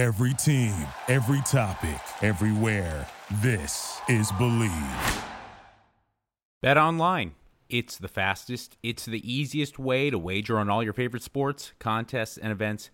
Every team, every topic, everywhere. This is Bleav. Bet online. It's the fastest, it's the easiest way to wager on all your favorite sports, contests, and events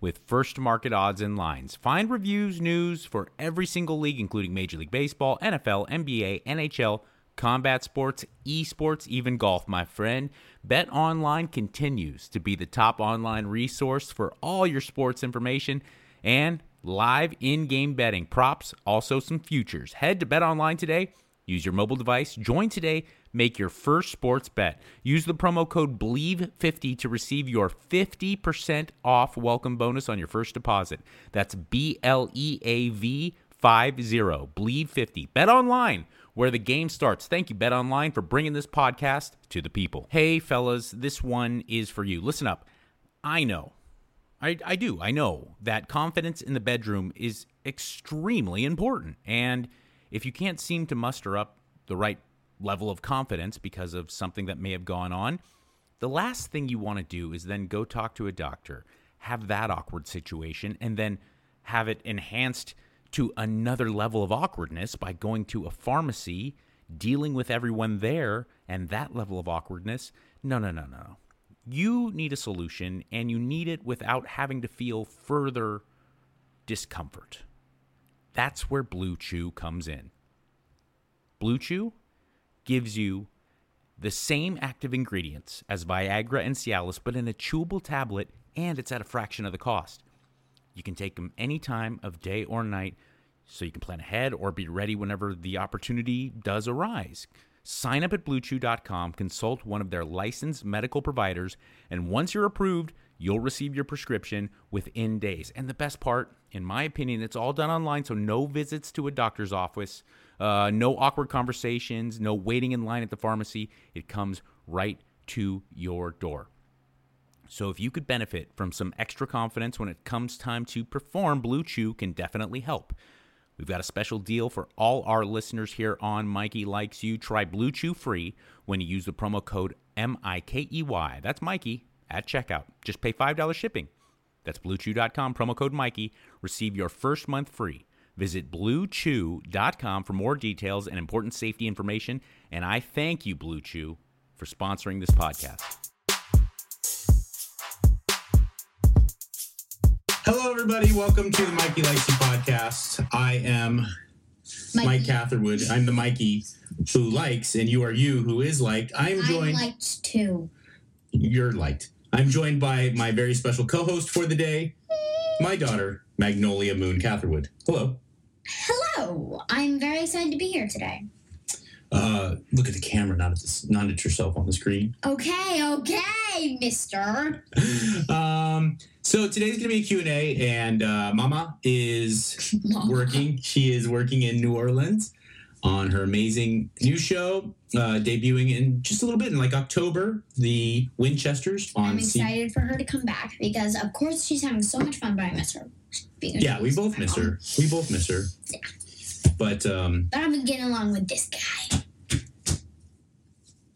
with first market odds and lines. Find reviews, news for every single league, including Major League Baseball, NFL, NBA, NHL, combat sports, esports, even golf, my friend. Bet Online continues to be the top online resource for all your sports information and live in game betting, props, also some futures. Head to Bet Online today. Use your mobile device. Join today. Make your first sports bet. Use the promo code BLEAV50 to receive your 50% off welcome bonus on your first deposit. That's B L E A V 50. BLEAV50. Bet online where the game starts. Thank you, Bet Online, for bringing this podcast to the people. Hey, fellas, this one is for you. Listen up. I know, I, I do, I know that confidence in the bedroom is extremely important. And if you can't seem to muster up the right level of confidence because of something that may have gone on, the last thing you want to do is then go talk to a doctor, have that awkward situation, and then have it enhanced to another level of awkwardness by going to a pharmacy, dealing with everyone there, and that level of awkwardness. No, no, no, no. You need a solution, and you need it without having to feel further discomfort. That's where Blue Chew comes in. Blue Chew gives you the same active ingredients as Viagra and Cialis, but in a chewable tablet, and it's at a fraction of the cost. You can take them any time of day or night so you can plan ahead or be ready whenever the opportunity does arise. Sign up at bluechew.com, consult one of their licensed medical providers, and once you're approved, you'll receive your prescription within days. And the best part, in my opinion, it's all done online, so no visits to a doctor's office, uh, no awkward conversations, no waiting in line at the pharmacy. It comes right to your door. So if you could benefit from some extra confidence when it comes time to perform, Blue Chew can definitely help. We've got a special deal for all our listeners here on Mikey Likes You. Try Blue Chew free when you use the promo code M I K E Y. That's Mikey at checkout. Just pay $5 shipping. That's bluechew.com, promo code Mikey. Receive your first month free. Visit bluechew.com for more details and important safety information. And I thank you, Blue Chew, for sponsoring this podcast. Hello, everybody. Welcome to the Mikey Likes You podcast. I am Mikey. Mike Catherwood. I'm the Mikey who likes, and you are you who is liked. I'm I'm joined. liked too. you're liked. I'm joined by my very special co-host for the day, my daughter Magnolia Moon Catherwood. Hello. Hello. I'm very excited to be here today. Uh, look at the camera, not at this, not at yourself on the screen. Okay, okay, mister. Um, so today's gonna be a Q&A, and uh, Mama is working. She is working in New Orleans on her amazing new show, uh, debuting in just a little bit in like October. The Winchesters on I'm C- excited for her to come back because, of course, she's having so much fun, but I miss her. Yeah, we both miss mom. her. We both miss her. Yeah. But um, But I've been getting along with this guy.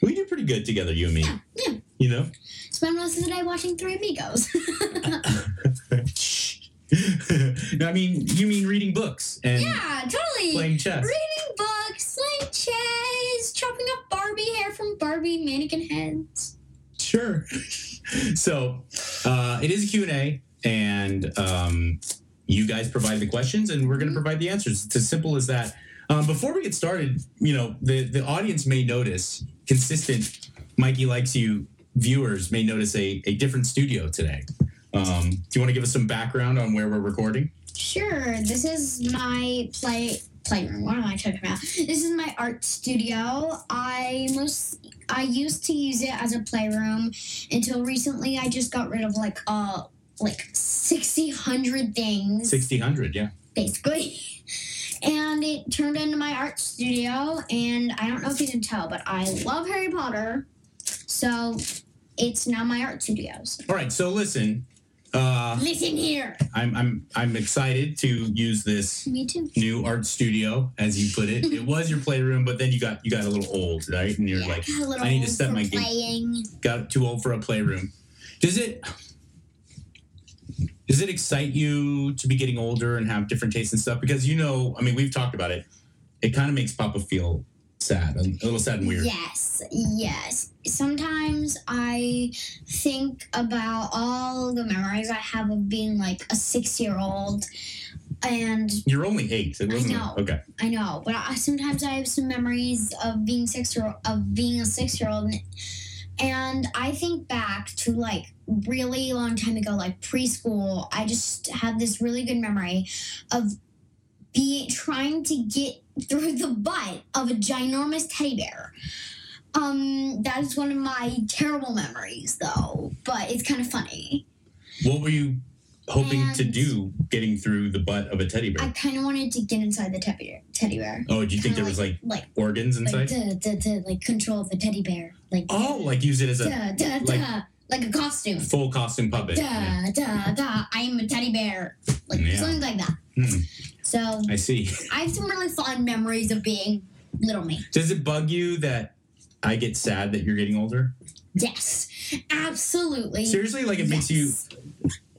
we do pretty good together, you and me. Yeah, yeah. You know. Spend most of the day watching Three Amigos. no, I mean you mean reading books and yeah, totally. playing chess. Reading books, playing chess, chopping up Barbie hair from Barbie mannequin heads. Sure. so uh, it is a Q&A and um, you guys provide the questions and we're going to provide the answers. It's as simple as that. Um, before we get started, you know, the, the audience may notice, consistent Mikey Likes You viewers may notice a, a different studio today. Um, do you want to give us some background on where we're recording? Sure. This is my play playroom. What am I talking about? This is my art studio. I most I used to use it as a playroom until recently. I just got rid of like uh like 60 hundred things 6000, yeah. basically. And it turned into my art studio. And I don't know if you can tell, but I love Harry Potter. So it's now my art studios. All right, so listen, uh, Listen here. I'm, I'm, I'm excited to use this Me too. new art studio, as you put it. It was your playroom, but then you got you got a little old, right? And you're like, I need to for my game. got too old for a playroom. Does it? does it excite you to be getting older and have different tastes and stuff? Because you know, I mean, we've talked about it. It kind of makes Papa feel sad, a little sad and weird. Yes, yes. Sometimes I think about all the memories I have of being like a six year old. And You're only eight. It I wasn't know. okay. I know, but I, sometimes I have some memories of being six year of being a six year old, and I think back to like really long time ago, like preschool. I just have this really good memory of be trying to get through the butt of a ginormous teddy bear. Um, that is one of my terrible memories, though. But it's kind of funny. What were you hoping to do getting through the butt of a teddy bear? I kind of wanted to get inside the teddy bear. Teddy bear. Oh, do you think there was like like organs like inside? to, to, like control the teddy bear like Oh, like use it as a like- like a costume full costume puppet. da, Yeah. da, da, I am a teddy bear like Yeah. something like that Hmm, so I see. I have some really fond memories of being little me Does it bug you that I get sad that you're getting older? yes absolutely Seriously, like it makes you.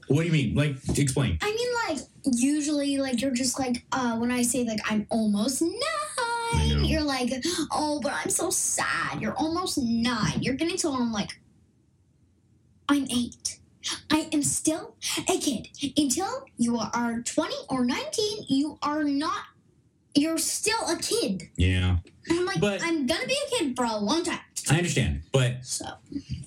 What do you mean? Like, explain. I mean like usually like you're just like uh when I say like I'm almost nine you're like oh but I'm so sad you're almost nine you're getting to I'm like I'm eight. I am still a kid. Until you are 20 or 19, you are not, you're still a kid. Yeah, And I'm like, But- I'm gonna be a kid for a long time. I understand, but So,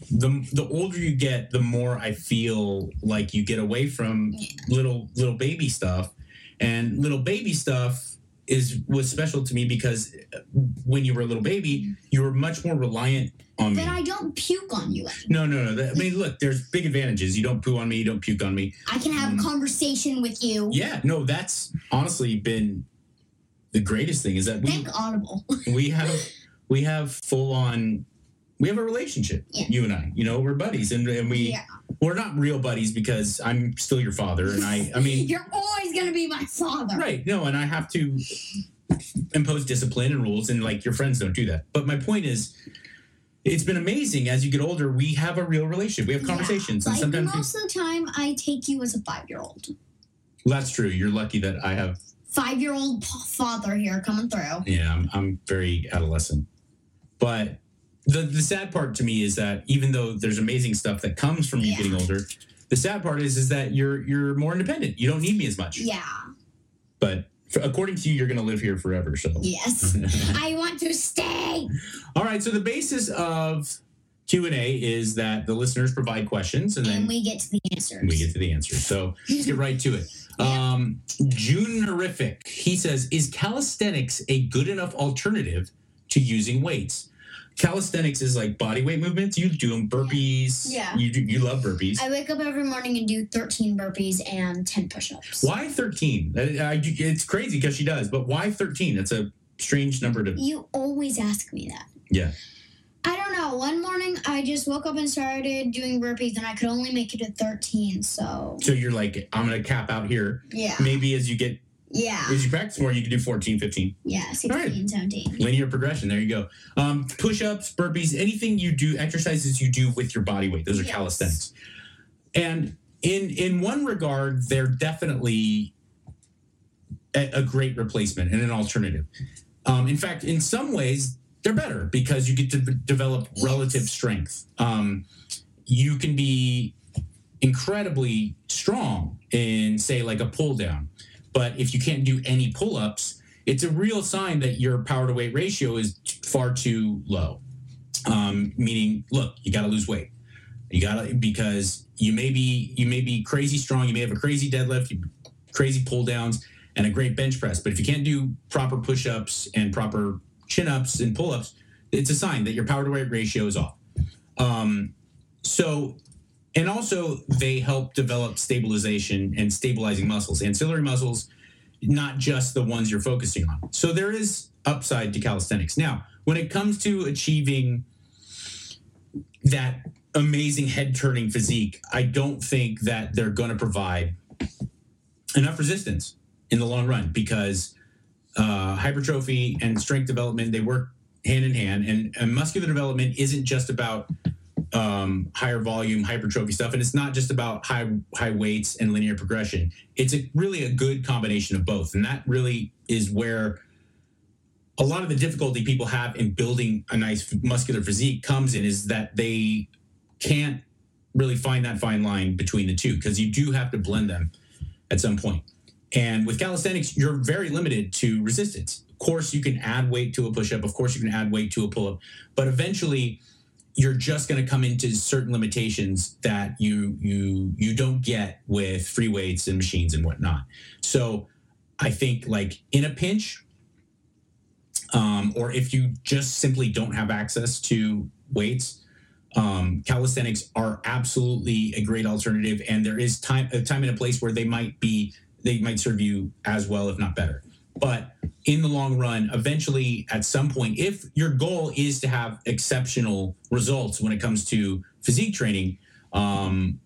the the older you get, the more I feel like you get away from Yeah. little little baby stuff, and little baby stuff is was special to me because when you were a little baby, you were much more reliant on me. but I don't puke on you. no, no, no. that- I mean, look, there's big advantages. You don't poo on me. You don't puke on me. I can have Mm. a conversation with you. Yeah, no, that's honestly been the greatest thing is that we Thank Audible. we have we have full on we have a relationship Yeah. you and i you know we're buddies and, and we Yeah. we're not real buddies because i'm still your father and i i mean You're always gonna be my father. right no and i have to impose discipline and rules and like your friends don't do that but my point is it's been amazing as you get older we have a real relationship we have Yeah, conversations and Like sometimes most of the time, I take you as a five year old. that's true you're lucky that i have Five year old father here coming through. Yeah, I'm, I'm very adolescent. But the the sad part to me is that even though there's amazing stuff that comes from you Yeah. getting older, the sad part is is that you're you're more independent. You don't need me as much. Yeah. But according to you, you're going to live here forever. So. Yes. I want to stay. All right. So the basis of Q and A is that the listeners provide questions, and then we get to the answers. we get to the answers. So let's get right to it. Um, Junerific, he says, is calisthenics a good enough alternative to using weights? Calisthenics is like body weight movements. You do them burpees. Yeah. You do, you love burpees. I wake up every morning and do 13 burpees and 10 push-ups. why 13? I, I- it's crazy because she does, but why 13? It's a strange number to. You always ask me that. Yeah. I don't know. One morning I just woke up and started doing burpees and I could only make it to 13. So, So you're like, I'm going to cap out here. yeah. Maybe as you get, Yeah. as you practice more, you can do 14, 15. Yeah. 16, right. 17. linear progression. There you go. Um, push-ups, burpees, anything you do, exercises you do with your body weight. Those are Yes. calisthenics. And in in one regard, they're definitely a, a great replacement and an alternative. Um, in fact, in some ways, they're better because you get to develop relative strength. Um, you can be incredibly strong in, say, like a pull down. But if you can't do any pull ups, it's a real sign that your power to weight ratio is far too low. Um, meaning, look, you got to lose weight. You got to because you may be you may be crazy strong. You may have a crazy deadlift, you, crazy pull downs, and a great bench press. But if you can't do proper push ups and proper chin ups and pull ups, it's a sign that your power to weight ratio is off. Um, so, and also they help develop stabilization and stabilizing muscles, ancillary muscles, not just the ones you're focusing on. So there is upside to calisthenics. Now, when it comes to achieving that amazing head turning physique, I don't think that they're going to provide enough resistance in the long run because uh, hypertrophy and strength development they work hand in hand, and, and muscular development isn't just about um, higher volume hypertrophy stuff, and it's not just about high high weights and linear progression. It's a, really a good combination of both, and that really is where a lot of the difficulty people have in building a nice muscular physique comes in is that they can't really find that fine line between the two because you do have to blend them at some point. And with calisthenics, you're very limited to resistance. Of course, you can add weight to a push up. Of course, you can add weight to a pull up. But eventually, you're just going to come into certain limitations that you you you don't get with free weights and machines and whatnot. So, I think like in a pinch, um, or if you just simply don't have access to weights, um, calisthenics are absolutely a great alternative. And there is time a time and a place where they might be they might serve you as well, if not better. But in the long run, eventually, at some point, if your goal is to have exceptional results when it comes to physique training, um,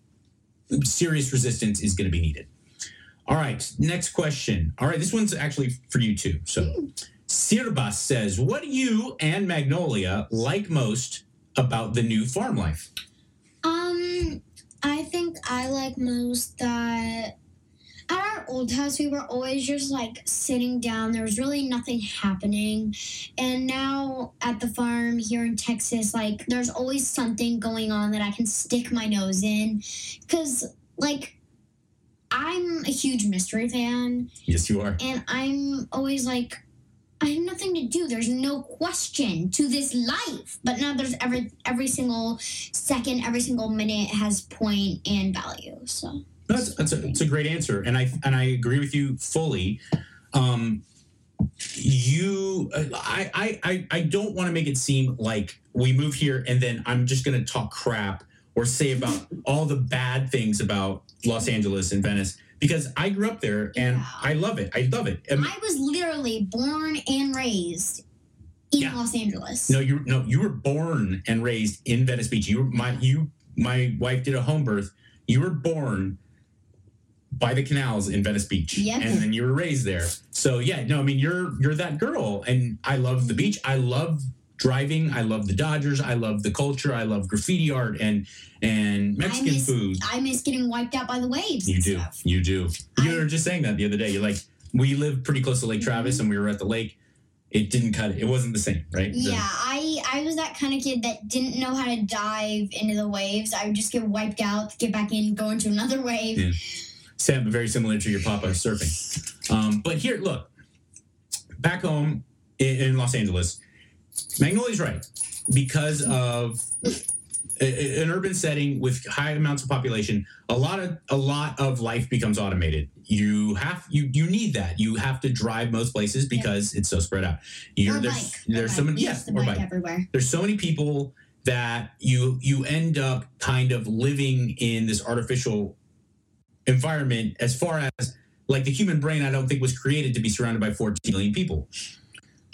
serious resistance is going to be needed. All right, next question. All right, this one's actually for you too. So, Sirbas says, What do you and Magnolia like most about the new farm life? Um, I think I like most that at our old house we were always just like sitting down. There was really nothing happening. And now at the farm here in Texas, like there's always something going on that I can stick my nose in. Cause like I'm a huge mystery fan. Yes, you are. And I'm always like, I have nothing to do. There's no question to this life. But now there's every every single second, every single minute has point and value. So that's that's a, that's a great answer, and I and I agree with you fully. Um, you, I, I, I, I don't want to make it seem like we move here and then I'm just going to talk crap or say about all the bad things about Los Angeles and Venice because I grew up there and Yeah. I love it. I love it. And- I was literally born and raised in Yeah. Los Angeles. no, you no, you were born and raised in Venice Beach. You were my you my wife did a home birth. You were born by the canals in Venice Beach, Yep. and then you were raised there. So yeah, no, I mean you're you're that girl, and I love the beach. I love driving. I love the Dodgers. I love the culture. I love graffiti art and and Mexican miss- food. I miss getting wiped out by the waves. You do. Stuff. You do. You I- were just saying that the other day. You're like, we live pretty close to Lake Travis, mm-hmm. and we were at the lake. It didn't cut it. It wasn't the same, right? The- Yeah, I I was that kind of kid that didn't know how to dive into the waves. I would just get wiped out, get back in, go into another wave. Yeah. Sam, very similar to your papa surfing. Um, but here, look, back home in, in Los Angeles, Magnolia's right because of an urban setting with high amounts of population. A lot of a lot of life becomes automated. You have you you need that. You have to drive most places because it's so spread out. You're or there's bike. or there's bike. so many We yeah to or bike bike everywhere. there's so many people that you you end up kind of living in this artificial environment as far as like the human brain i don't think was created to be surrounded by 14 million people.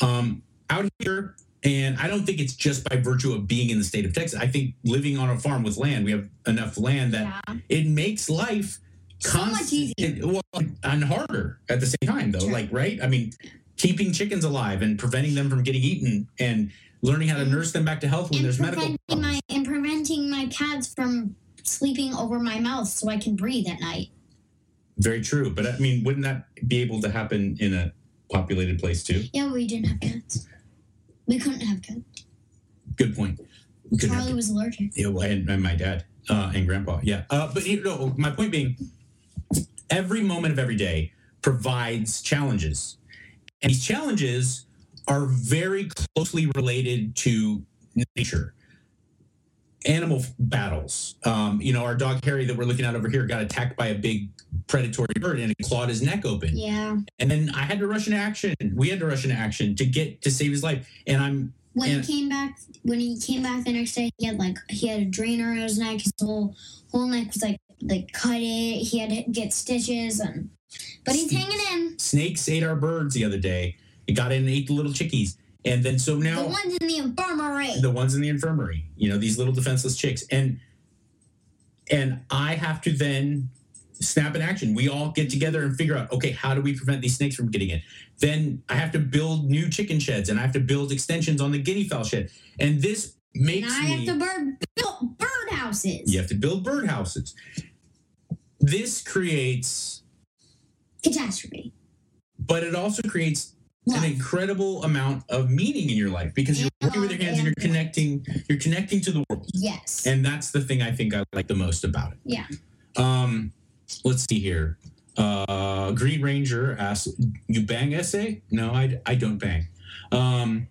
Um out here and i don't think it's just by virtue of being in the state of texas. I think living on a farm with land we have enough land that Yeah. it makes life So much easier. well, and harder at the same time though like right? I mean keeping chickens alive and preventing them from getting eaten and learning how to nurse them back to health when And there's medical my and preventing my cats from sleeping over my mouth so I can breathe at night. very true but i mean wouldn't that be able to happen in a populated place too Yeah, we didn't have cats. We couldn't have cats. good point couldn't Charlie was allergic. Yeah, well, and, and my dad uh, and grandpa. Yeah. Uh, but you know, my point being, every moment of every day provides challenges, and these challenges are very closely related to nature. Animal battles. Um, you know, our dog Harry that we're looking at over here got attacked by a big predatory bird and it clawed his neck open. Yeah. And then I had to rush into action. We had to rush into action to get to save his life. And I'm When And- he came back, when he came back the next day, he had like he had a drain around his neck. His whole whole neck was like like cut it. He had to get stitches, and but he's hanging in. snakes ate our birds the other day. It got in and ate the little chickies. And then so now the ones in the infirmary. the ones in the infirmary, you know, these little defenseless chicks. And and I have to then snap in action. We all get together and figure out, okay, how do we prevent these snakes from getting in? Then I have to build new chicken sheds and I have to build extensions on the guinea fowl shed. And this and makes I have to bird build bird birdhouses. You have to build birdhouses. This creates, Catastrophe. but it also creates an incredible amount of meaning in your life because you're working with your hands and you're connecting. You're connecting to the world. Yes. and that's the thing I think I like the most about it. Yeah. Um, let's see here. Uh, Green Ranger asks, "You bang essay? No, I, I don't bang." Um,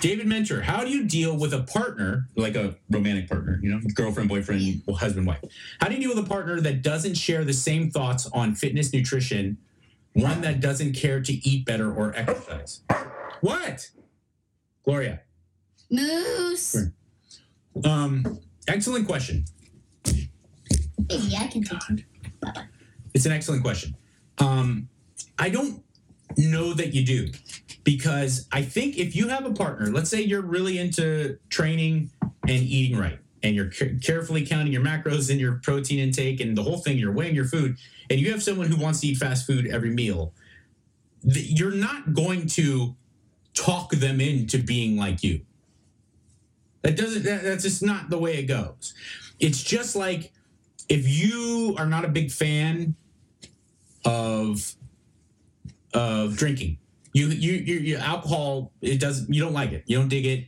David Mentor, how do you deal with a partner like a romantic partner? You know, girlfriend, boyfriend, husband, wife. How do you deal with a partner that doesn't share the same thoughts on fitness, nutrition? One that doesn't care to eat better or exercise. What? Gloria. Moose. Um, excellent question. Maybe I can take. It's an excellent question. Um, I don't know that you do because I think if you have a partner, let's say you're really into training and eating right, and you're carefully counting your macros and your protein intake and the whole thing, you're weighing your food, and you have someone who wants to eat fast food every meal, you're not going to talk them into being like you. That doesn't, that, that's just not the way it goes. It's just like if you are not a big fan of of drinking, you you you, you alcohol it doesn't you don't like it, you don't dig it,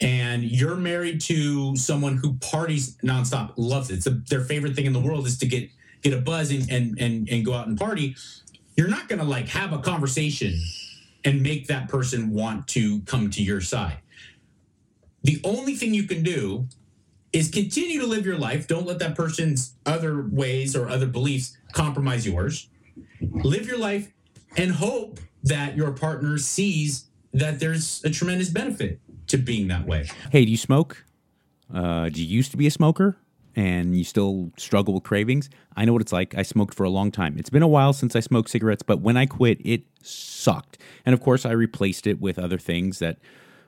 and you're married to someone who parties nonstop, loves it. It's the, their favorite thing in the world is to get get a buzz and and and, and go out and party. You're not gonna like have a conversation and make that person want to come to your side. The only thing you can do is continue to live your life. Don't let that person's other ways or other beliefs compromise yours. Live your life and hope that your partner sees that there's a tremendous benefit to being that way. Hey, do you smoke? Uh, do you used to be a smoker and you still struggle with cravings? I know what it's like. I smoked for a long time. It's been a while since I smoked cigarettes, but when I quit, it sucked. And of course, I replaced it with other things that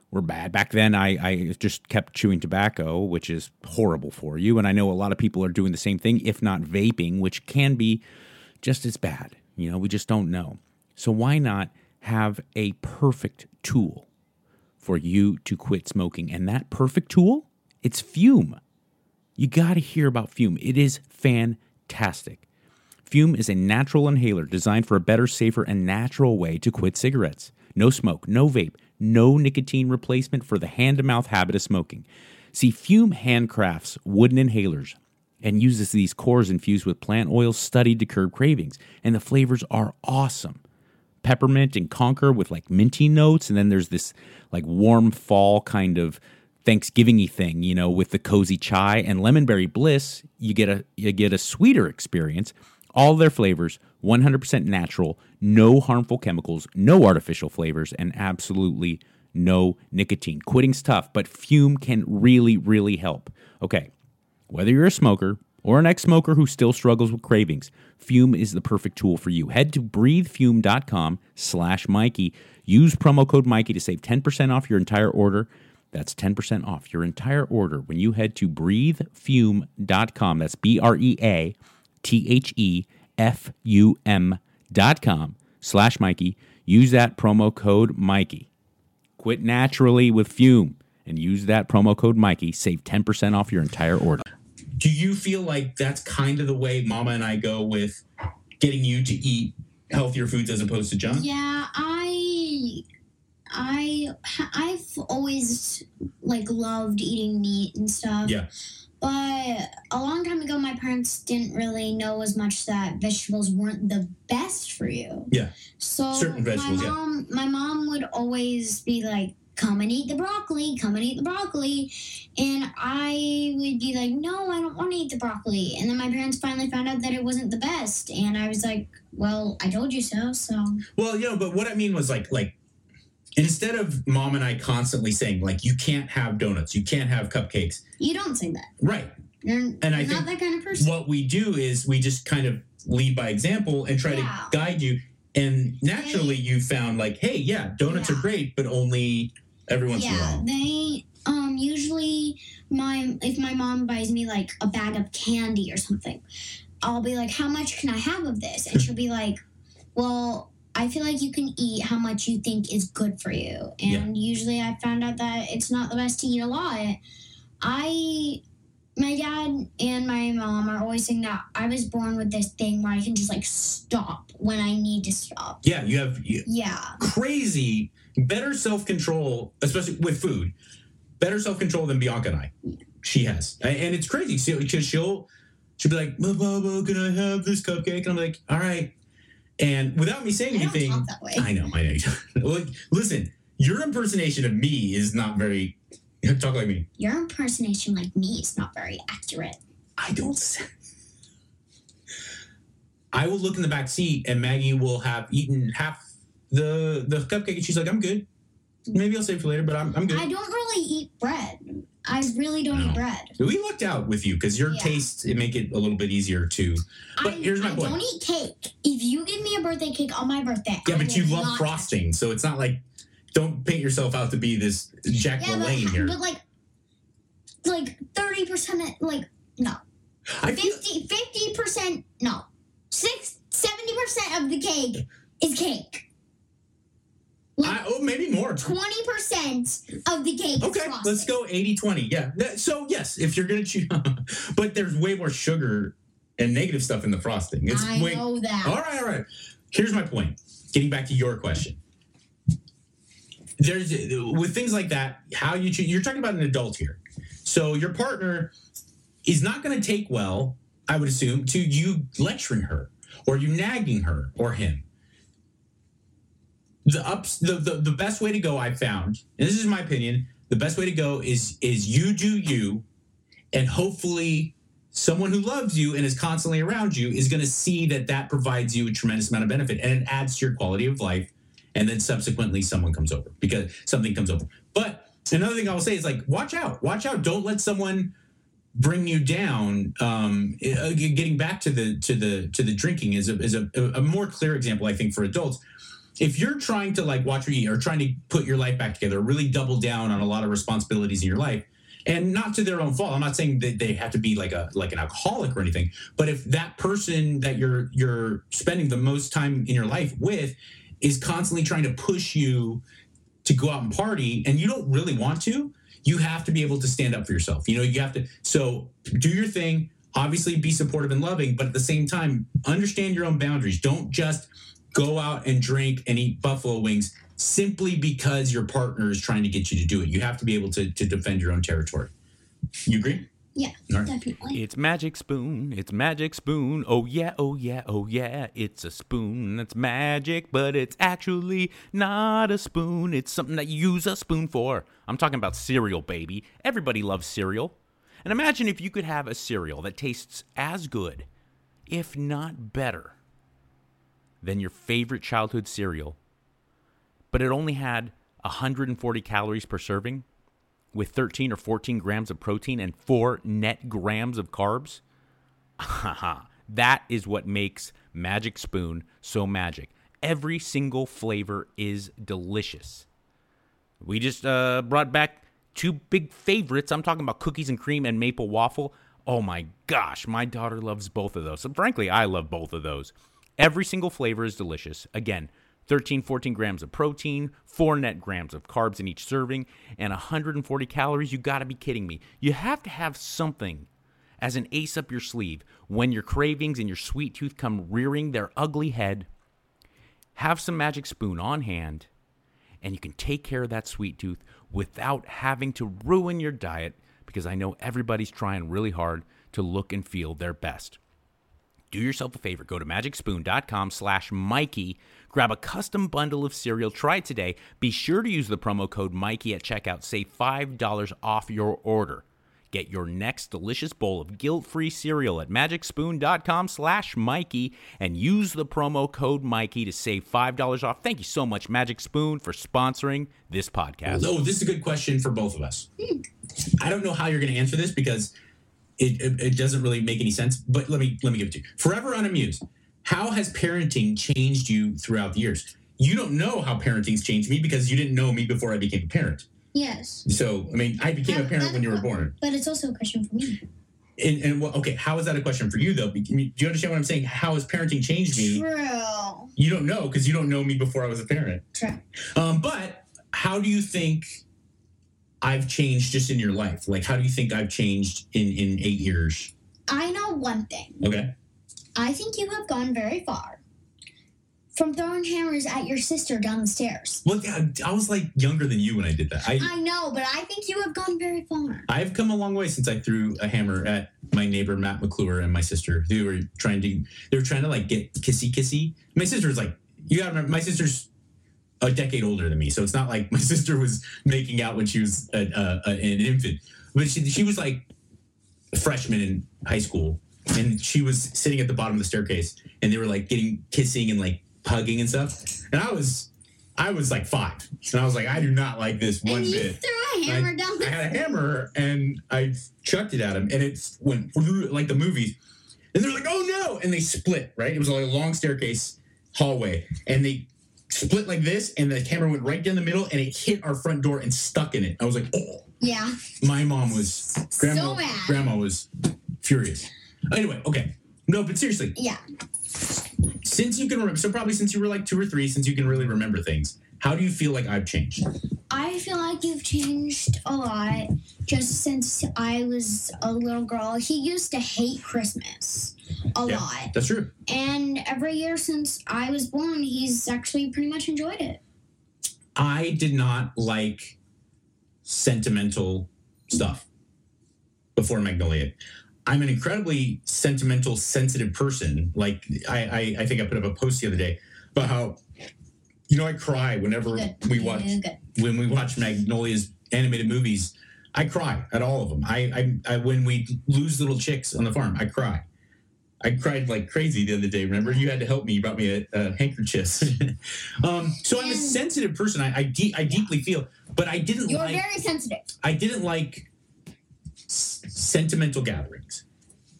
were bad. Back then, I, I just kept chewing tobacco, which is horrible for you. And I know a lot of people are doing the same thing, if not vaping, which can be just as bad. You know, we just don't know. So why not have a perfect tool for you to quit smoking? And that perfect tool, it's Fume. You got to hear about Fume. It is fantastic. Fume is a natural inhaler designed for a better, safer, and natural way to quit cigarettes. No smoke, no vape, no nicotine replacement for the hand to mouth habit of smoking. See, Fume handcrafts wooden inhalers and uses these cores infused with plant oils studied to curb cravings. And the flavors are awesome peppermint and conker with like minty notes, and then there's this like warm fall kind of Thanksgiving-y thing, you know, with the cozy chai and lemonberry bliss. You get a you get a sweeter experience. All their flavors, 100% natural, no harmful chemicals, no artificial flavors, and absolutely no nicotine. Quitting's tough, but Fume can really, really help. Okay, whether you're a smoker or an ex smoker who still struggles with cravings, Fume is the perfect tool for you. Head to breathefume.com slash Mikey. Use promo code Mikey to save 10% off your entire order. That's 10% off your entire order when you head to breathefume.com. That's B R E A T H E F U M dot com slash Mikey. Use that promo code Mikey. Quit naturally with Fume and use that promo code Mikey. Save 10% off your entire order. Do you feel like that's kind of the way Mama and I go with getting you to eat healthier foods as opposed to junk? Yeah, I, I, I've always like loved eating meat and stuff. Yeah. But a long time ago, my parents didn't really know as much that vegetables weren't the best for you. Yeah. So Certain vegetables, my yeah. mom, my mom would always be like, "Come and eat the broccoli. Come and eat the broccoli," and I would be like, "No, I don't want to eat the broccoli." And then my parents finally found out that it wasn't the best, and I was like, "Well, I told you so." So Well, you know, but what I mean was like like instead of mom and I constantly saying like you can't have donuts, you can't have cupcakes. you don't say that. Right. You're, And I you're not think that kind of person. What we do is we just kind of lead by example and try Yeah. to guide you. And naturally you found like, hey, yeah, donuts Yeah. are great, but only every once in a yeah, while. they um usually my if my mom buys me like a bag of candy or something, I'll be like, "How much can I have of this?" And she'll be like, "Well, I feel like you can eat how much you think is good for you." And usually I found out that it's not the best to eat a lot. I my dad and my mom are always saying that I was born with this thing where I can just like stop when I need to stop. Yeah, you have you, Yeah. crazy better self control, especially with food. Better self control than Bianca and I. She has, and it's crazy so- because she'll she'll be like, "Ma, Baba, can I have this cupcake?" And I'm like, "All right." And without me saying I anything, talk that way. I know, I know. like, listen, your impersonation of me is not very. Talk like me. Your impersonation like me is not very accurate. I don't. Say, I will look in the back seat, and Maggie will have eaten half the the cupcake, and she's like, "I'm good. Maybe I'll save for later, but I'm I'm good." I don't really eat bread. I really don't No. eat bread. We lucked out with you because your Yeah. taste it make it a little bit easier to. But I, here's my I point. don't eat cake. If you give me a birthday cake on my birthday, Yeah, I but you love frosting, so it's not like don't paint yourself out to be this Jack Yeah, LaLanne here. but like, like thirty percent, like no, I 50 percent, no, six, 70 percent of the cake is cake. I, oh maybe more. Twenty percent of the cake. Okay, let's go 80-20. Yeah. That- so yes, if you're gonna choose, but there's way more sugar and negative stuff in the frosting. It's I way. know that. All right, all right. Here's my point. Getting back to your question. There's with things like that, how you choose. You're talking about an adult here, so your partner is not going to take well, I would assume, to you lecturing her or you nagging her or him. The ups, the, the the best way to go, I've found, and this is my opinion, the best way to go is is you do you, and hopefully someone who loves you and is constantly around you is going to see that that provides you a tremendous amount of benefit and it adds to your quality of life and then subsequently someone comes over because something comes over. But another thing i will say is like watch out watch out don't let someone bring you down um uh, getting back to the to the to the drinking is a is a, a more clear example i think for adults if you're trying to like watch eat or trying to put your life back together really double down on a lot of responsibilities in your life and not to their own fault. I'm not saying that they have to be like a like an alcoholic or anything, but if that person that you're you're spending the most time in your life with is constantly trying to push you to go out and party and you don't really want to, you have to be able to stand up for yourself. You know, you have to so do your thing, obviously be supportive and loving, but at the same time, understand your own boundaries. Don't just go out and drink and eat buffalo wings simply because your partner is trying to get you to do it. You have to be able to, to defend your own territory. You agree? Yeah, All right. definitely. It's Magic Spoon. It's Magic Spoon. Oh yeah, oh yeah, oh yeah. It's a spoon that's magic, but it's actually not a spoon. It's something that you use a spoon for. I'm talking about cereal, baby. Everybody loves cereal. And imagine if you could have a cereal that tastes as good, if not better, than your favorite childhood cereal, but it only had 140 calories per serving with 13 or 14 grams of protein and 4 net grams of carbs. that is what makes Magic Spoon so magic. Every single flavor is delicious. We just uh, brought back two big favorites. I'm talking about cookies and cream and maple waffle. Oh my gosh, my daughter loves both of those. And frankly, I love both of those. Every single flavor is delicious. Again, 13, 14 grams of protein, 4 net grams of carbs in each serving, and 140 calories. You gotta be kidding me. You have to have something as an ace up your sleeve when your cravings and your sweet tooth come rearing their ugly head. Have some magic spoon on hand, and you can take care of that sweet tooth without having to ruin your diet because I know everybody's trying really hard to look and feel their best do yourself a favor. Go to magicspoon.com slash mikey. Grab a custom bundle of cereal. Try it today. Be sure to use the promo code mikey at checkout. Save $5 off your order. Get your next delicious bowl of guilt-free cereal at magicspoon.com slash mikey and use the promo code mikey to save $5 off. Thank you so much magic spoon for sponsoring this podcast. Oh, this is a good question for both of us. Hmm. I don't know how you're going to answer this because it, it, it doesn't really make any sense. But let me let me give it to you. Forever unamused. How has parenting changed you throughout the years? You don't know how parenting's changed me because you didn't know me before I became a parent. Yes. So I mean, I became a parent when you were born. But it's also a question for me. And, and well, okay, how is that a question for you though? Do you understand what I'm saying? How has parenting changed me? True. You don't know because you don't know me before I was a parent. True. Um, but how do you think I've changed just in your life? Like, how do you think I've changed in in eight years? I know one thing. Okay. I think you have gone very far from throwing hammers at your sister down the stairs. Well, yeah, I was like younger than you when I did that. I I know, but I think you have gone very far. I've come a long way since I threw a hammer at my neighbor Matt McClure and my sister. They were trying to they were trying to like get kissy kissy. My sister's like you gotta my sister's a decade older than me, so it's not like my sister was making out when she was a, a, a, an infant, but she she was like a freshman in high school, and she was sitting at the bottom of the staircase, and they were like getting kissing and like hugging and stuff, and I was. I was like five, and I was like, I do not like this one and bit. threw a hammer down I had a hammer and I chucked it at him, and it went through like the movies. And they're like, "Oh no!" And they split. Right? It was like a long staircase hallway, and they split like this, and the camera went right down the middle, and it hit our front door and stuck in it. I was like, "Oh!" Yeah. My mom was grandma. So mad. Grandma was furious. Anyway, okay, no, but seriously, Yeah. since you can remember, so probably since you were like two or three, since you can really remember things, how do you feel like I've changed? I feel like you've changed a lot just since I was a little girl. He used to hate Christmas a Yeah. lot. That's true. And every year since I was born, he's actually pretty much enjoyed it. I did not like sentimental stuff before Magnolia. I'm an incredibly sentimental, sensitive person. Like I, I, I think I put up a post the other day about how, you know, I cry whenever we watch when we watch Magnolia's animated movies. I cry at all of them. I, I, I when we lose little chicks on the farm, I cry. I cried like crazy the other day. Remember, you had to help me. You brought me a, a handkerchief. um, so I'm a sensitive person. I I, de- I deeply feel, but I didn't like You're like very sensitive. I didn't like s- sentimental gatherings.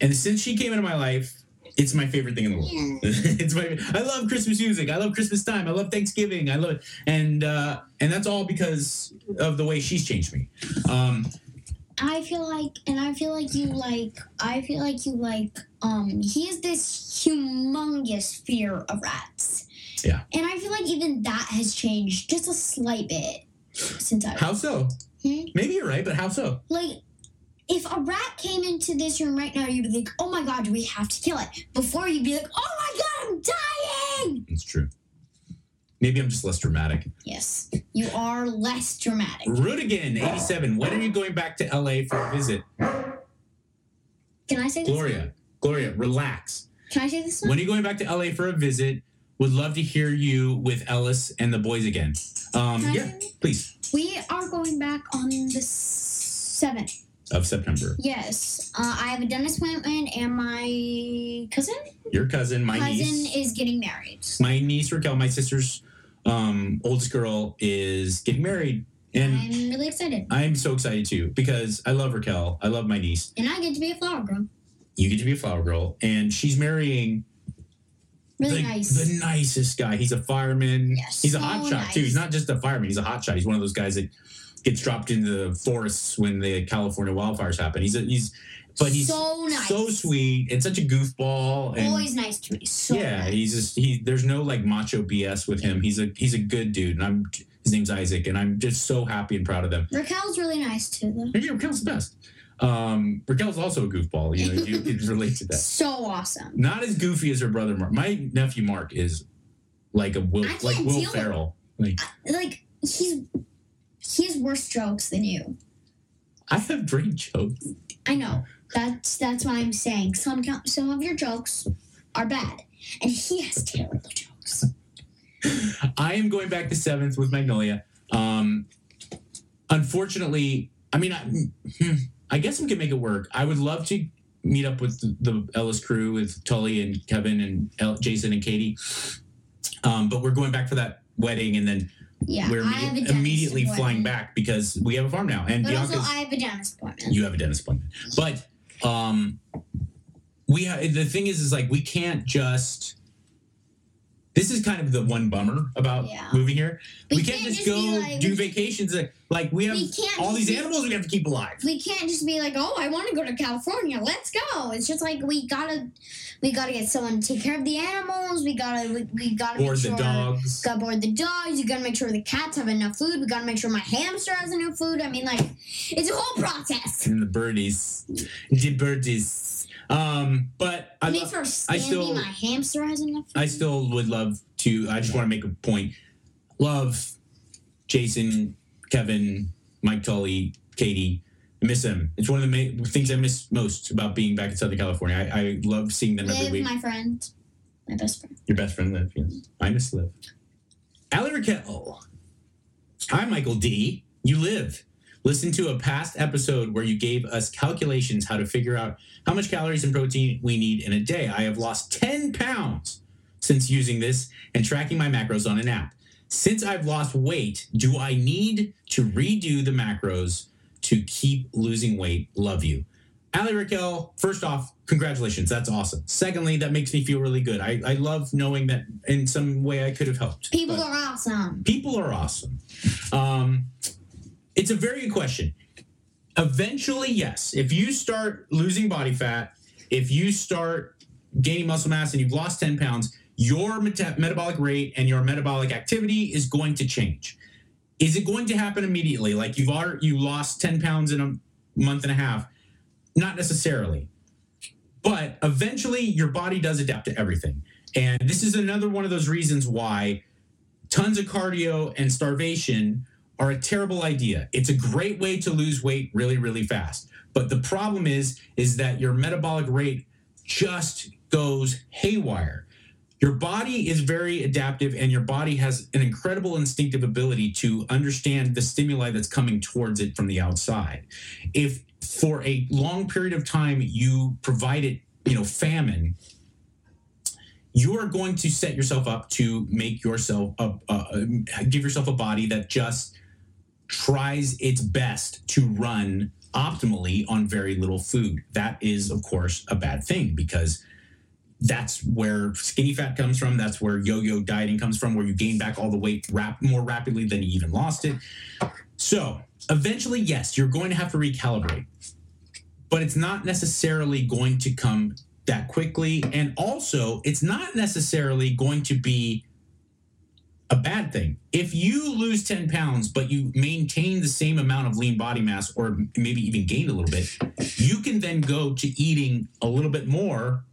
And since she came into my life, it's my favorite thing in the world. Yeah. it's my I love Christmas music. I love Christmas time. I love Thanksgiving. I love and uh and that's all because of the way she's changed me. Um I feel like, and I feel like you like, I feel like you like, um, he has this humongous fear of rats. Yeah. And I feel like even that has changed just a slight bit since I how so? Hmm? Maybe you're right, but how so? like if a rat came into this room right now, you'd be like, "Oh my god, do we have to kill it." Before you'd be like, "Oh my god, I'm dying." It's true. Maybe I'm just less dramatic. Yes, you are less dramatic. Rudigan, 87. When are you going back to LA for a visit? Can I say this? Gloria. Gloria, relax. Can I say this? Now? When are you going back to LA for a visit? Would love to hear you with Ellis and the boys again. Um, yeah, please. We are going back on the seventh. Of September. Yes, uh, I have a dentist appointment, and my cousin Your cousin, my cousin niece, is getting married. my niece Raquel, my sister's um, oldest girl, is getting married, and I'm really excited, I'm so excited too because I love Raquel. I love my niece. and I get to be a flower girl. You get to be a flower girl, and she's marrying Really the, nice. the nicest guy. He's a fireman. Yes, he's a so hot shot too. He's not just a fireman. He's a hot shot. He's one of those guys that gets dropped into the forests when the California wildfires happen. He's a, he's, but he's so nice. so sweet and such a goofball. And Always nice to me. So yeah, nice. he's just he. There's no like macho BS with him. He's a he's a good dude, and I'm his name's Isaac, and I'm just so happy and proud of them. Raquel's really nice too, though. Yeah, Raquel's the best. Um, Raquel's also a goofball. You know, you can relate to that. So awesome. Not as goofy as her brother Mark. My nephew Mark is like a Will, like Will Ferrell. Like Like he's he has worse jokes than you. I have great jokes. I know. That's that's what I'm saying. Some some of your jokes are bad, and he has terrible jokes. I am going back to seventh with Magnolia. Um, unfortunately, I mean, I, hmm, I guess we can make it work. I would love to meet up with the, the Ellis crew with Tully and Kevin and El, Jason and Katie. Um, but we're going back for that wedding, and then Yeah, we're I have a immediately flying back because we have a farm now. And But also, I have a dentist appointment. you have a dentist appointment, but um, we ha- the thing is, is like we can't just this is kind of the one bummer about Yeah. moving here. We We, can't, can't just just go like- do vacations. Like, like we have We all these be- animals we have to keep alive. we can't just be like, oh, I want to go to California. Let's go. It's just like we gotta, we gotta get someone to take care of the animals. We gotta, we, we gotta Board make the dogs. Gotta board the dogs. You gotta make sure the cats have enough food. We gotta make sure my hamster has enough food. I mean, like, it's a whole process. And the birdies. The birdies. Um, but I, I lo- mean, for I still- my hamster has enough. I still would love to. I just want to make a point. Love Jason, Kevin, Mike Tully, Katie. I miss them. It's one of the ma- things I miss most about being back in Southern California. I, I love seeing them every week. my friend, my best friend. Your best friend Liv. Yes. I miss Liv. Allie Raquel. Hi, Michael D. You live. Listen to a past episode where you gave us calculations how to figure out how much calories and protein we need in a day. I have lost 10 pounds since using this and tracking my macros on an app. Since I've lost weight, do I need to redo the macros to keep losing weight? Love you. Ali Raquel, first off, congratulations. That's awesome. Secondly, that makes me feel really good. I, I love knowing that in some way I could have helped. People are awesome. people are awesome. Um, it's a very good question. Eventually, yes. If you start losing body fat, if you start gaining muscle mass and you've lost 10 pounds, your meta- metabolic rate and your metabolic activity is going to change. Is it going to happen immediately? Like you've already, you lost 10 pounds in a month and a half? Not necessarily. But eventually, your body does adapt to everything. And this is another one of those reasons why tons of cardio and starvation are a terrible idea. It's a great way to lose weight really, really fast. But the problem is, is that your metabolic rate just goes haywire. Your body is very adaptive and your body has an incredible instinctive ability to understand the stimuli that's coming towards it from the outside. If for a long period of time you provide it, you know, famine, you are going to set yourself up to make yourself a, uh, give yourself a body that just tries its best to run optimally on very little food. That is, of course, a bad thing because that's where skinny fat comes from. That's where yo-yo dieting comes from, where you gain back all the weight rap- more rapidly than you even lost it. So eventually, yes, you're going to have to recalibrate, but it's not necessarily going to come that quickly. And also, it's not necessarily going to be a bad thing. If you lose 10 pounds, but you maintain the same amount of lean body mass, or maybe even gained a little bit, you can then go to eating a little bit more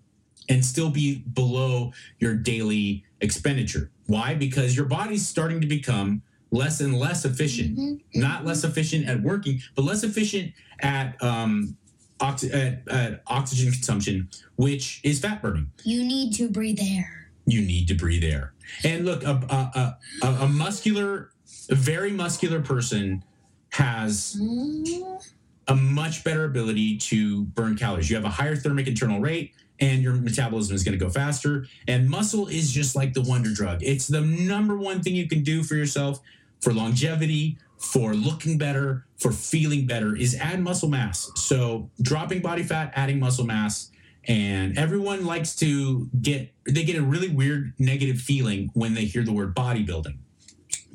and still be below your daily expenditure. Why? Because your body's starting to become less and less efficient. Mhm. Not less efficient at working, but less efficient at um, ox- at, at oxygen consumption, which is fat burning You need to breathe air. You need to breathe air. And look, a, a, a, a muscular, a very muscular person has a much better ability to burn calories. You have a higher thermic internal rate, and your metabolism is going to go faster. And muscle is just like the wonder drug. It's the number one thing you can do for yourself for longevity, for looking better, for feeling better is add muscle mass. So dropping body fat, adding muscle mass. And everyone likes to get, they get a really weird negative feeling when they hear the word bodybuilding.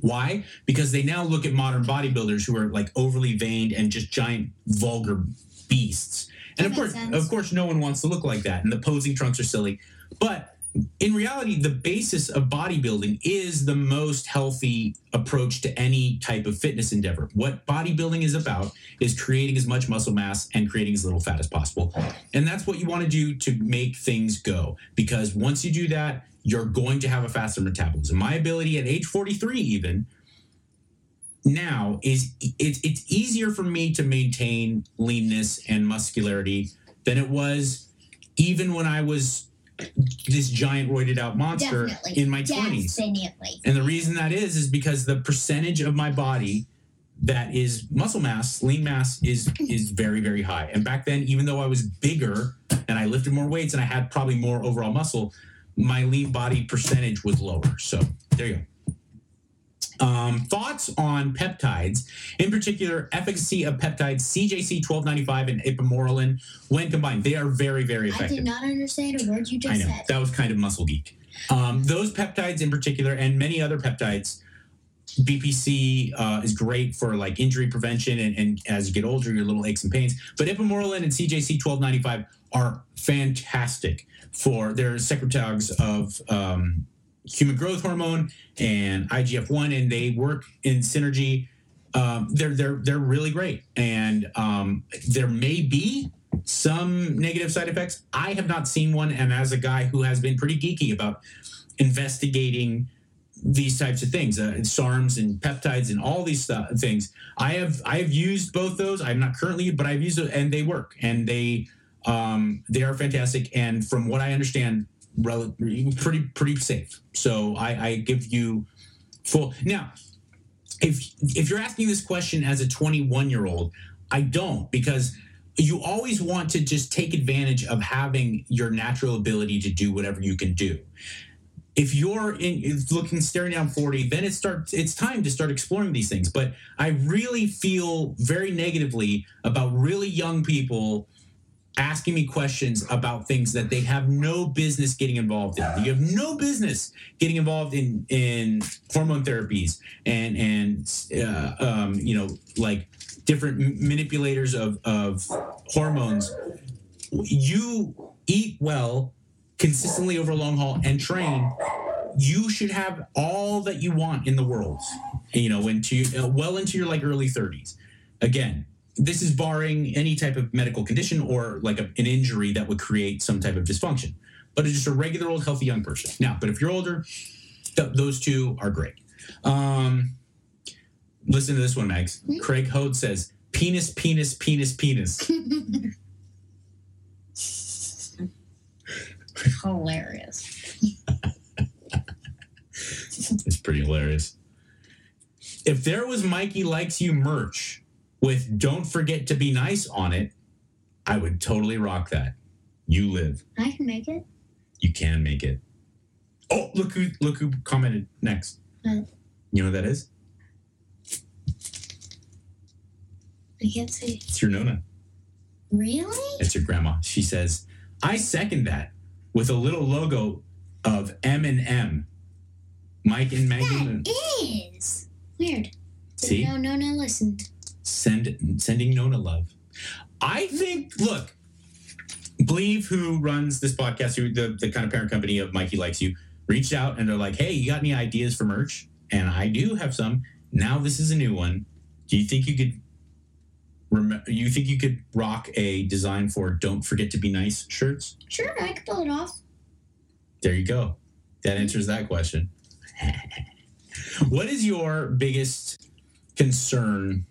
Why? Because they now look at modern bodybuilders who are like overly veined and just giant vulgar beasts. And That of course, sense. of course, no one wants to look like that. And the posing trunks are silly. But in reality, the basis of bodybuilding is the most healthy approach to any type of fitness endeavor. What bodybuilding is about is creating as much muscle mass and creating as little fat as possible. And that's what you want to do to make things go. Because once you do that, you're going to have a faster metabolism. My ability at age 43, even now, is it's it's easier for me to maintain leanness and muscularity than it was even when I was this giant roided out monster Definitely. in my 20s. And the reason that is is because the percentage of my body that is muscle mass, lean mass is is very very high. And back then even though I was bigger and I lifted more weights and I had probably more overall muscle, my lean body percentage was lower. So, there you go. Um, thoughts on peptides, in particular, efficacy of peptides CJC 1295 and ipamorelin when combined. They are very, very effective. I did not understand a word you I just know said. that was kind of muscle geek. Um, those peptides in particular, and many other peptides, BPC uh, is great for like injury prevention, and, and as you get older, your little aches and pains. But ipamorelin and CJC twelve ninety five are fantastic for their secretagogues of um, human growth hormone and IGF one, and they work in synergy. Um, they're they're they're really great, and um, there may be some negative side effects. I have not seen one, and as a guy who has been pretty geeky about investigating these types of things, uh, SARMs and peptides and all these stuff, things, I have I have used both those. I'm not currently, but I've used and they work, and they um, they are fantastic. And from what I understand, pretty pretty safe. So I, I give you full now. If if you're asking this question as a 21 year old, I don't because you always want to just take advantage of having your natural ability to do whatever you can do. If you're in looking staring down 40, then it starts it's time to start exploring these things. But I really feel very negatively about really young people asking me questions about things that they have no business getting involved in. You have no business getting involved in in hormone therapies and and uh, um, you know like different manipulators of of hormones. You eat well consistently over a long haul and train. You should have all that you want in the world. You know, into uh, well into your like early 30s. Again, this is barring any type of medical condition or like a, an injury that would create some type of dysfunction, but it's just a regular old healthy young person. Now, but if you're older, th- those two are great. Um, listen to this one, Mags. Craig Hode says, penis, penis, penis, penis. Hilarious. it's pretty hilarious. If there was Mikey Likes You merch with Don't Forget to Be Nice on it, I would totally rock that. You live. I can make it. You can make it. Oh, look who look who commented next. What? You know who that is? I can't see. It's your Nona. Really? It's your grandma. She says, "I second that with a little logo of M and M." Mike and Megan. That is weird. See? No, no, no. Listened. Send sending Nona love. I think. Look, believe who runs this podcast, who the the kind of parent company of Mikey likes you, reached out and they're like, "Hey, you got any ideas for merch?" And I do have some. Now this is a new one. Do you think you could? Rem- you think you could rock a design for "Don't Forget to Be Nice" shirts? Sure, I could pull it off. There you go. That answers that question. what is your biggest concern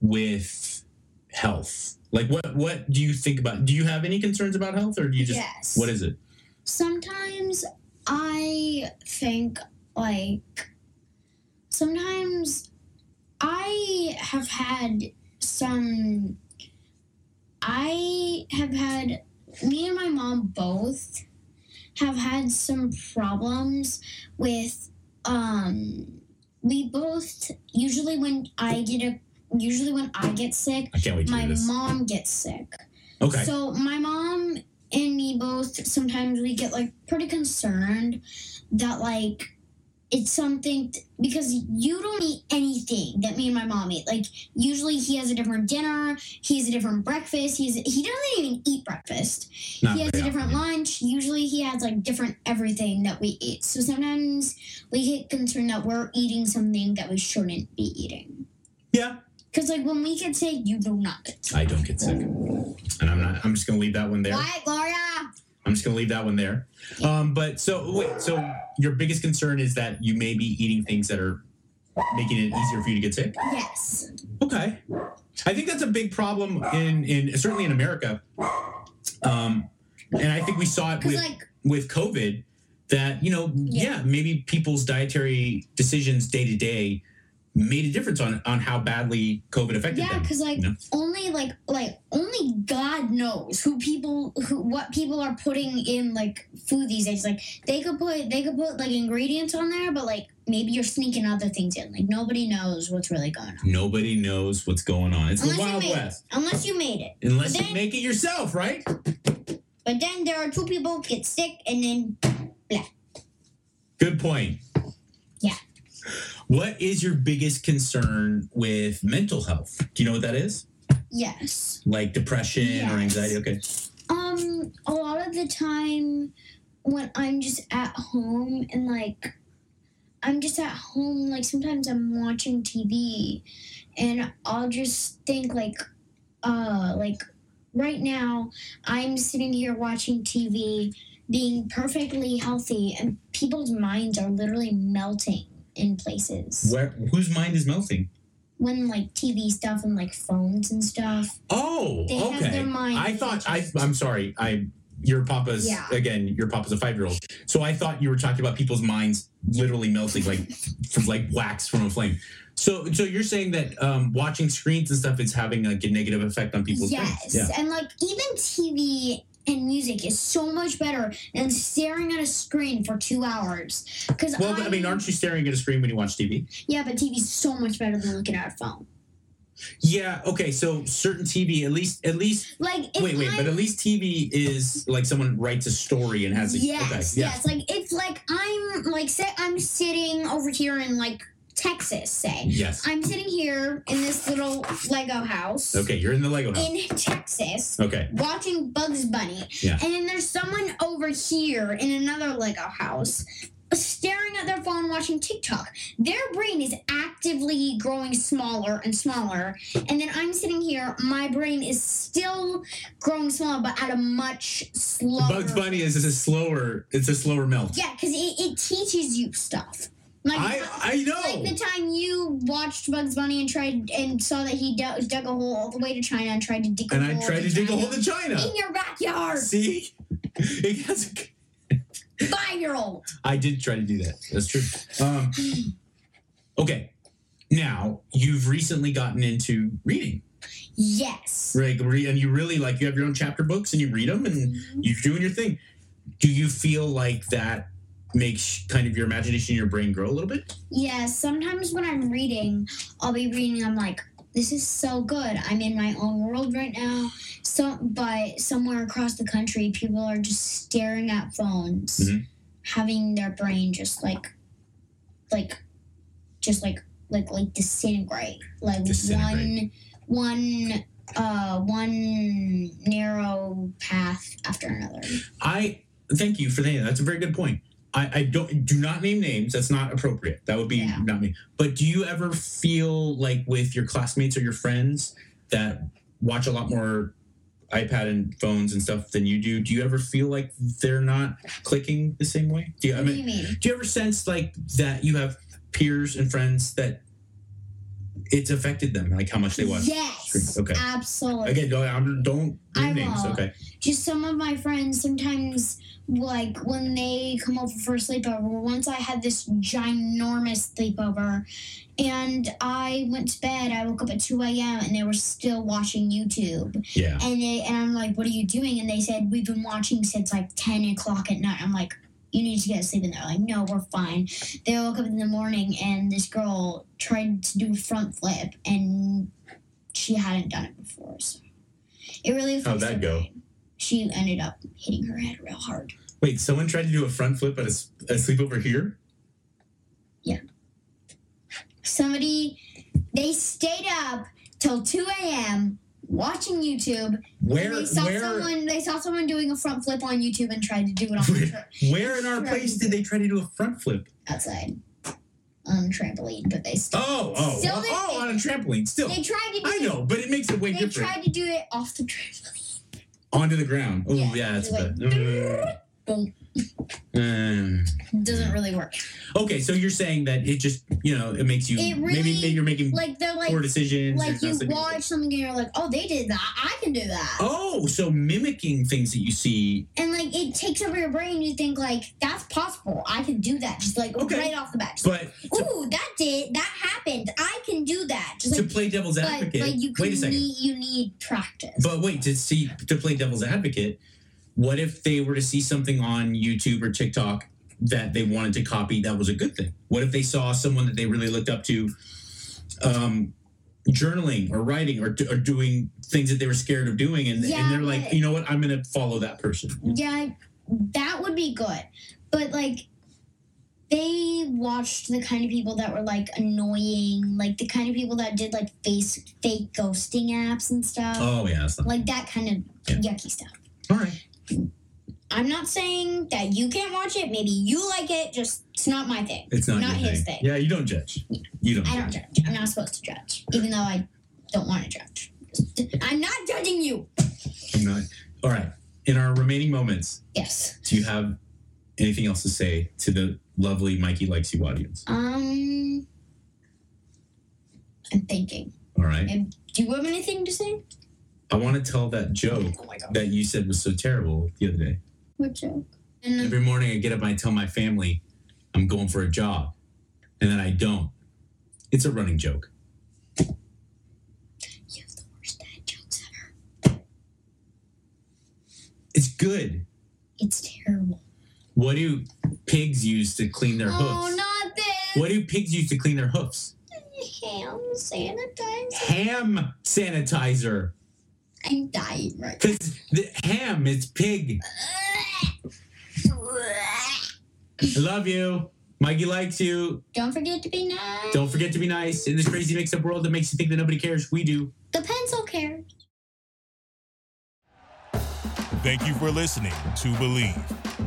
with health? Like what what do you think about do you have any concerns about health or do you just yes. what is it? Sometimes I think like sometimes I have had some I have had me and my mom both have had some problems with um we both usually when I get a usually when I get sick I can't wait to my mom gets sick Okay. so my mom and me both sometimes we get like pretty concerned that like it's something t- because you don't eat anything that me and my mom eat. Like usually he has a different dinner, he has a different breakfast. He's he doesn't even eat breakfast. Not he has a different often. lunch. Usually he has like different everything that we eat. So sometimes we get concerned that we're eating something that we shouldn't be eating. Yeah. Because like when we get sick, you do not get sick. I don't get sick. And I'm not I'm just gonna leave that one there. Quiet, Gloria. I'm just gonna leave that one there. Um, but so wait, so your biggest concern is that you may be eating things that are making it easier for you to get sick? Yes. Okay. I think that's a big problem in in certainly in America. Um, and I think we saw it with like with COVID that you know yeah. Yeah. maybe people's dietary decisions day to day made a difference on on how badly COVID affected yeah, them. because like you know? only like like only God knows who people who what people are putting in like food these days. Like they could put they could put like ingredients on there, but like maybe you're sneaking other things in. Like nobody knows what's really going on. Nobody knows what's going on. It's Unless the Wild West. it. Unless you made it. Unless But you make it yourself, right? But then there are two people get sick and then blah. Good point. Yeah. What is your biggest concern with mental health? Do you know what that is? Yes. Like depression or anxiety? Okay. Um, a lot of the time when I'm just at home and like I'm just at home, like sometimes I'm watching TV and I'll just think like uh like right now I'm sitting here watching TV being perfectly healthy and people's minds are literally melting in places Where whose mind is melting? when like TV stuff and like phones and stuff. Oh, They have okay. their mind I thought I. just- I'm sorry. I. Your papa's Yeah. again. Your papa's a five year old. So I thought you were talking about people's minds literally melting like from like wax from a flame. So so you're saying that um, watching screens and stuff is having like a negative effect on people's yes brains. Yeah. and like even tv and music is so much better than staring at a screen for two hours because Well, I mean, aren't you staring at a screen when you watch TV? yeah but tv's so much better than looking at a phone Yeah. Okay. So certain TV, at least, at least. like wait, wait. I'm, But at least TV is like someone writes a story and has a. yes okay, yeah. yes like it's like i'm like say i'm sitting over here and like texas say Yes. i'm sitting here in this little lego house Okay. You're in the Lego house. in texas Okay. watching Bugs Bunny. Yeah. And then there's someone over here in another Lego house staring at their phone watching TikTok. Their brain is actively growing smaller and smaller. And then I'm sitting here, my brain is still growing smaller, but at a much slower Bugs Bunny is, is a slower. It's a slower melt. Yeah, because it, it teaches you stuff. Like I I know. like the time you watched Bugs Bunny and tried and saw that he dug, dug a hole all the way to China and tried to dig a and hole I tried to in dig a hole to China. in your backyard. See, it has a Five year old. I did try to do that. That's true. Um, okay, now you've recently gotten into reading, Yes. right? And you really like you have your own chapter books and you read them and you're doing your thing. Do you feel like that makes kind of your imagination, your brain grow a little bit? Yeah, sometimes when I'm reading, I'll be reading, I'm like, this is so good. I'm in my own world right now. So, but somewhere across the country, people are just staring at phones, Mhm. having their brain just like, like, just like, like, like disintegrate. Like Disintegrate. one, one, uh, one narrow path after another. I thank you for that. That's a very good point. I, I don't do not name names. That's not appropriate. That would be Yeah. not me. But do you ever feel like with your classmates or your friends that watch a lot more iPad and phones and stuff than you do? Do you ever feel like they're not clicking the same way? Do you? I What do you mean? do you ever sense like that you have peers and friends that it's affected them, like how much they watch? Yes. Okay. Absolutely. Again, don't I'm- don't I names. Okay. just some of my friends sometimes like when they come over for a sleepover once i had this ginormous sleepover and i went to bed i woke up at 2 a.m and they were still watching youtube Yeah. and they and i'm like what are you doing and they said we've been watching since like 10 o'clock at night i'm like you need to get sleep and they're like no we're fine they woke up in the morning and this girl tried to do a front flip and she hadn't done it before so it really How'd that go? brain she ended up hitting her head real hard. Wait, someone tried to do a front flip at a, a sleepover here? Yeah. Somebody, they stayed up till 2 a.m. watching YouTube. Where they saw where someone. They saw someone doing a front flip on YouTube and tried to do it on the tra- where in our place did they try to do a front flip? outside on a trampoline, but they still Oh, oh, oh Still oh, they- oh, on a trampoline. Still, they tried to do I it. know, but it makes it way They different. tried to do it off the trampoline. Onto the ground. Oh, Yeah, yeah, that's like. Mm. Doesn't really work. Okay, so you're saying that it just, you know, it makes you It maybe, really- maybe you're making Like they're like poor decisions. like you watch something and you're like, oh, they did that. I can do that. Oh, so mimicking things that you see. and like it takes over your brain. You think like that's possible. I can do that. Just like Okay. right off the bat. Just, But to, Ooh, that did that happened. I can do that. Just to like play devil's advocate. like you wait a second. need you need practice. But wait, to see to play devil's advocate, what if they were to see something on YouTube or TikTok that they wanted to copy that was a good thing? What if they saw someone that they really looked up to um, journaling or writing or, or doing things that they were scared of doing and, Yeah, and they're like, you know what, I'm going to follow that person. yeah, that would be good. but like they watched the kind of people that were like annoying, like the kind of people that did like face fake ghosting apps and stuff. Oh yeah, Like that kind of Yeah. yucky stuff. all right. I'm not saying that you can't watch it. Maybe you like it. Just it's not my thing. It's not, Not his thing. thing. Yeah, you don't judge. You don't. I don't judge. I'm not supposed to judge, even though I don't want to judge. I'm not judging you. I'm not. All right. In our remaining moments, Yes. do you have anything else to say to the lovely Mikey likes you audience? Um. I'm thinking. All right. And do you have anything to say? I want to tell that joke Oh that you said was so terrible the other day. What joke? And Every morning I get up and I tell my family I'm going for a job, and then I don't. It's a running joke. you have the worst dad jokes ever. It's good. It's terrible. What do pigs use to clean their oh, hoofs? Oh, not this. What do pigs use to clean their hoofs? Ham sanitizer. Ham sanitizer. I'm dying right Because the ham is pig. I love you. Mikey likes you. Don't forget to be nice. Don't forget to be nice. In this crazy mixed up world that makes you think that nobody cares, we do. The pencil cares. Thank you for listening to Bleav.